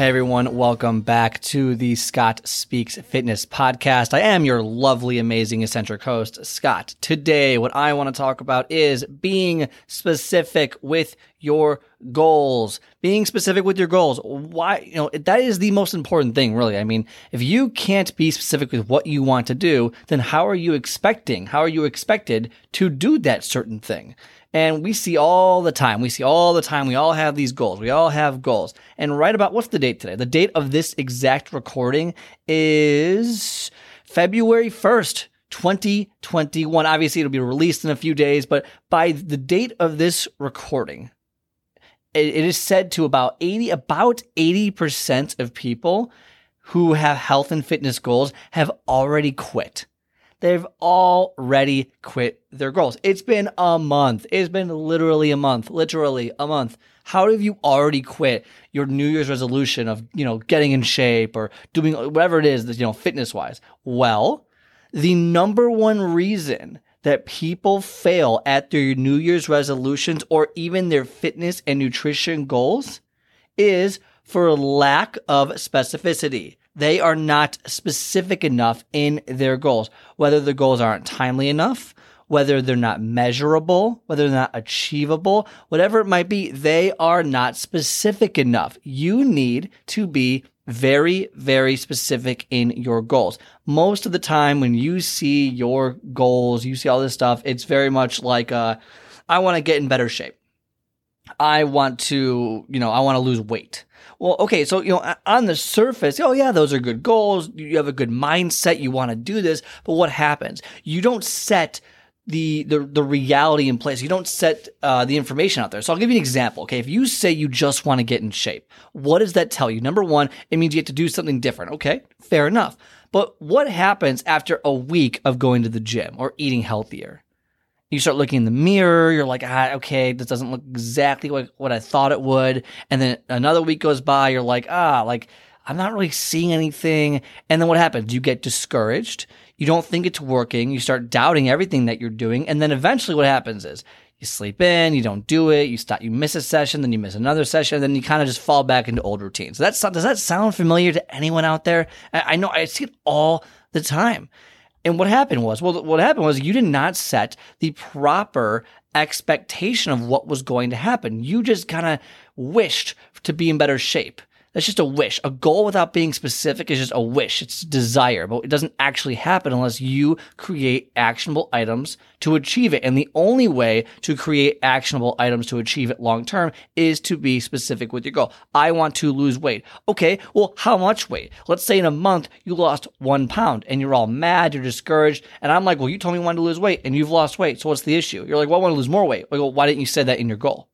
Hey everyone, welcome back to the Scott Speaks Fitness podcast. I am your lovely, amazing, eccentric host, Scott. Today, what I want to talk about is being specific with your goals. Being specific with your goals. Why, you know, that is the most important thing, really. I mean, if you can't be specific with what you want to do, then how are you expecting, how are you expected to do that certain thing? And we see all the time, we see all the time, we all have these goals. We all have goals. And right about what's the date today? The date of this exact recording is February 1st. 2021. Obviously, it'll be released in a few days, but by the date of this recording, it is said to about 80, about 80% of people who have health and fitness goals have already quit. They've already quit their goals. It's been a month. It's been literally a month, literally a month. How have you already quit your New Year's resolution of, you know, getting in shape or doing whatever it is, you know, fitness wise? Well, the number one reason that people fail at their New Year's resolutions or even their fitness and nutrition goals is for lack of specificity. They are not specific enough in their goals, whether the goals aren't timely enough, whether they're not measurable, whether they're not achievable, whatever it might be, they are not specific enough. You need to be very, very specific in your goals. Most of the time when you see your goals, you see all this stuff, it's very much like, uh, I want to get in better shape. I want to, you know, I want to lose weight. Well, okay, so you know, on the surface, oh yeah, those are good goals. You have a good mindset. You want to do this, but what happens? You don't set the the the reality in place. You don't set uh, the information out there. So I'll give you an example. Okay, if you say you just want to get in shape, what does that tell you? Number one, it means you have to do something different. Okay, fair enough. But what happens after a week of going to the gym or eating healthier? you start looking in the mirror. You're like, ah, okay, this doesn't look exactly like what I thought it would. And then another week goes by. You're like, ah, like I'm not really seeing anything. And then what happens? You get discouraged. You don't think it's working. You start doubting everything that you're doing. And then eventually what happens is you sleep in, you don't do it, you stop, you miss a session, then you miss another session, then you kind of just fall back into old routines. So that's, does that sound familiar to anyone out there? I, I know I see it all the time. And what happened was, well, what happened was you did not set the proper expectation of what was going to happen. You just kind of wished to be in better shape. That's just a wish. A goal without being specific is just a wish. It's desire, but it doesn't actually happen unless you create actionable items to achieve it. And the only way to create actionable items to achieve it long term is to be specific with your goal. I want to lose weight. Okay. Well, how much weight? Let's say in a month you lost one pound and you're all mad, you're discouraged. And I'm like, well, you told me you wanted to lose weight and you've lost weight. So what's the issue? You're like, well, I want to lose more weight. Well, why didn't you say that in your goal?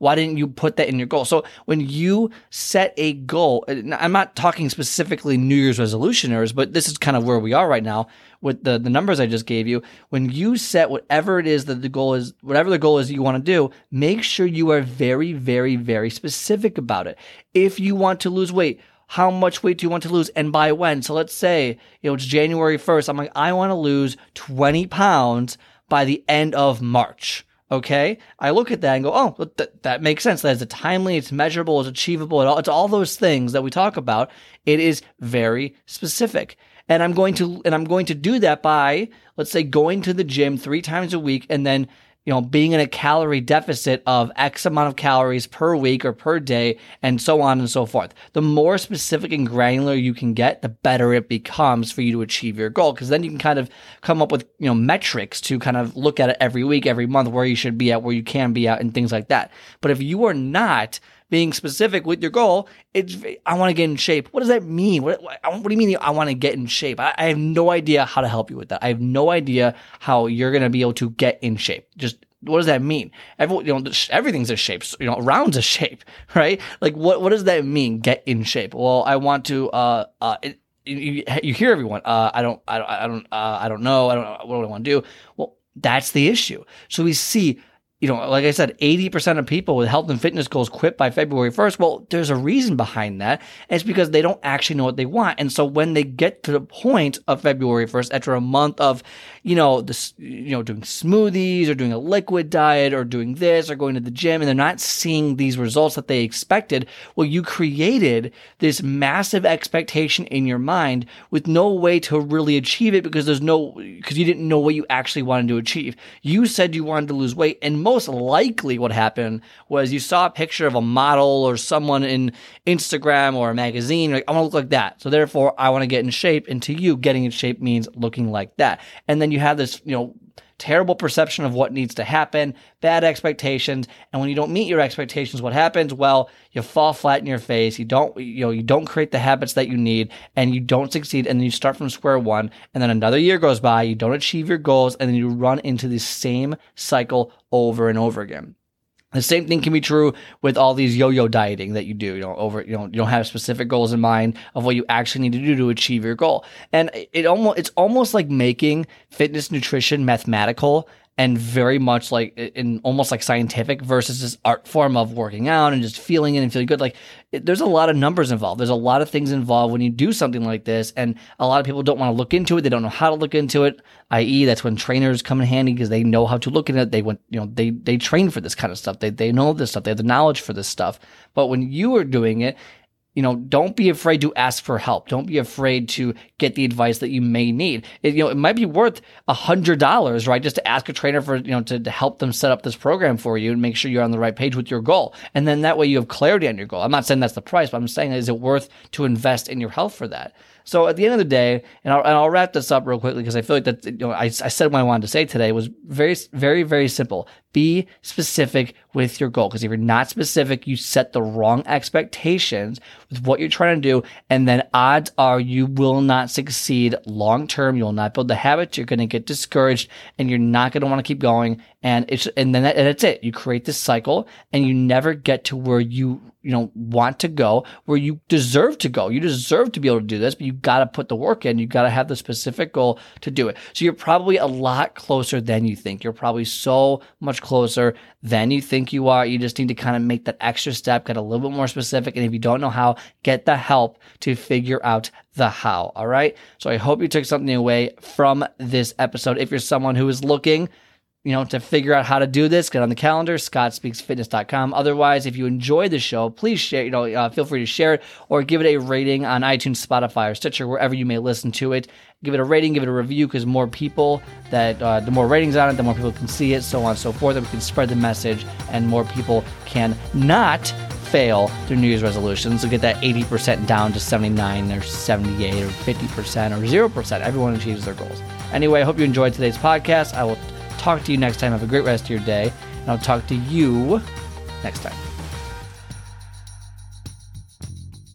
Why didn't you put that in your goal? So when you set a goal, I'm not talking specifically New Year's resolutioners, but this is kind of where we are right now with the, the numbers I just gave you. When you set whatever it is that the goal is, whatever the goal is you want to do, make sure you are very, very, very specific about it. If you want to lose weight, how much weight do you want to lose and by when? So let's say, you know, it's January 1st. I'm like, I want to lose 20 pounds by the end of March. Okay. I look at that and go, oh, th- that makes sense. That is a timely, it's measurable, it's achievable. It's all those things that we talk about. It is very specific. And I'm going to, and I'm going to do that by, let's say, going to the gym three times a week and then you know, being in a calorie deficit of X amount of calories per week or per day, and so on and so forth. The more specific and granular you can get, the better it becomes for you to achieve your goal. Because then you can kind of come up with, you know, metrics to kind of look at it every week, every month, where you should be at, where you can be at, and things like that. But if you are not being specific with your goal, it's I want to get in shape. What does that mean? What, what, what do you mean I want to get in shape? I, I, have no idea how to help you with that. I have no idea how you're going to be able to get in shape. Just what does that mean? Everyone, you know, everything's a shape. You know, round's a shape, right? Like, what what does that mean? Get in shape. Well, I want to. Uh, uh, you, you hear everyone, uh, I don't, I don't, I don't, uh, I don't know, I don't know, what do I want to do? Well, that's the issue. So we see you know, like I said, 80% of people with health and fitness goals quit by February 1st. Well, there's a reason behind that. It's because they don't actually know what they want. And so when they get to the point of February 1st, after a month of, you know, this, you know, doing smoothies or doing a liquid diet or doing this or going to the gym and they're not seeing these results that they expected, well, you created this massive expectation in your mind with no way to really achieve it because there's no, because you didn't know what you actually wanted to achieve. You said you wanted to lose weight and most likely what happened was you saw a picture of a model or someone in Instagram or a magazine. Like, I want to look like that. So therefore, I want to get in shape. And to you, getting in shape means looking like that. And then you have this, you know, terrible perception of what needs to happen, bad expectations, and when you don't meet your expectations, what happens? Well, you fall flat in your face. You don't, you know, you don't create the habits that you need, and you don't succeed, and then you start from square one, and then another year goes by, you don't achieve your goals, and then you run into the same cycle over and over again. The same thing can be true with all these yo-yo dieting that you do. You know, over you know you don't have specific goals in mind of what you actually need to do to achieve your goal, and it almost it's almost like making fitness nutrition mathematical and very much like in almost like scientific versus this art form of working out and just feeling it and feeling good. Like it, there's a lot of numbers involved. There's a lot of things involved when you do something like this, and a lot of people don't want to look into it. They don't know how to look into it. I.e., that's when trainers come in handy because they know how to look at it. They went, you know, they they train for this kind of stuff. They they know this stuff. They have the knowledge for this stuff. But when you are doing it, you know, don't be afraid to ask for help. Don't be afraid to get the advice that you may need. It, you know, it might be worth a hundred dollars, right? Just to ask a trainer for, you know, to, to, help them set up this program for you and make sure you're on the right page with your goal. And then that way you have clarity on your goal. I'm not saying that's the price, but I'm saying, is it worth to invest in your health for that? So at the end of the day, and I'll, and I'll wrap this up real quickly because I feel like that, you know, I, I said what I wanted to say today was very, very, very simple. Be specific with your goal. Because if you're not specific, you set the wrong expectations with what you're trying to do. And then odds are you will not succeed long term. You will not build the habits. You're going to get discouraged and you're not going to want to keep going. And it's, and then that, and that's it. You create this cycle and you never get to where you you know, want to go, where you deserve to go. You deserve to be able to do this, but you got to put the work in. You got to have the specific goal to do it. So you're probably a lot closer than you think. You're probably so much closer than you think you are. You just need to kind of make that extra step, get a little bit more specific. And if you don't know how, get the help to figure out the how. All right. So I hope you took something away from this episode. If you're someone who is looking, you know, to figure out how to do this, get on the calendar, scottspeaksfitness.com. Otherwise, if you enjoy the show, please share, you know, uh, feel free to share it or give it a rating on iTunes, Spotify, or Stitcher, wherever you may listen to it. Give it a rating, give it a review, because more people that, uh, the more ratings on it, the more people can see it, so on and so forth, and we can spread the message, and more people can not fail their New Year's resolutions to get that 80% down to 79 or 78 or 50% or 0%. Everyone achieves their goals. Anyway, I hope you enjoyed today's podcast. I will talk to you next time. Have a great rest of your day. And I'll talk to you next time.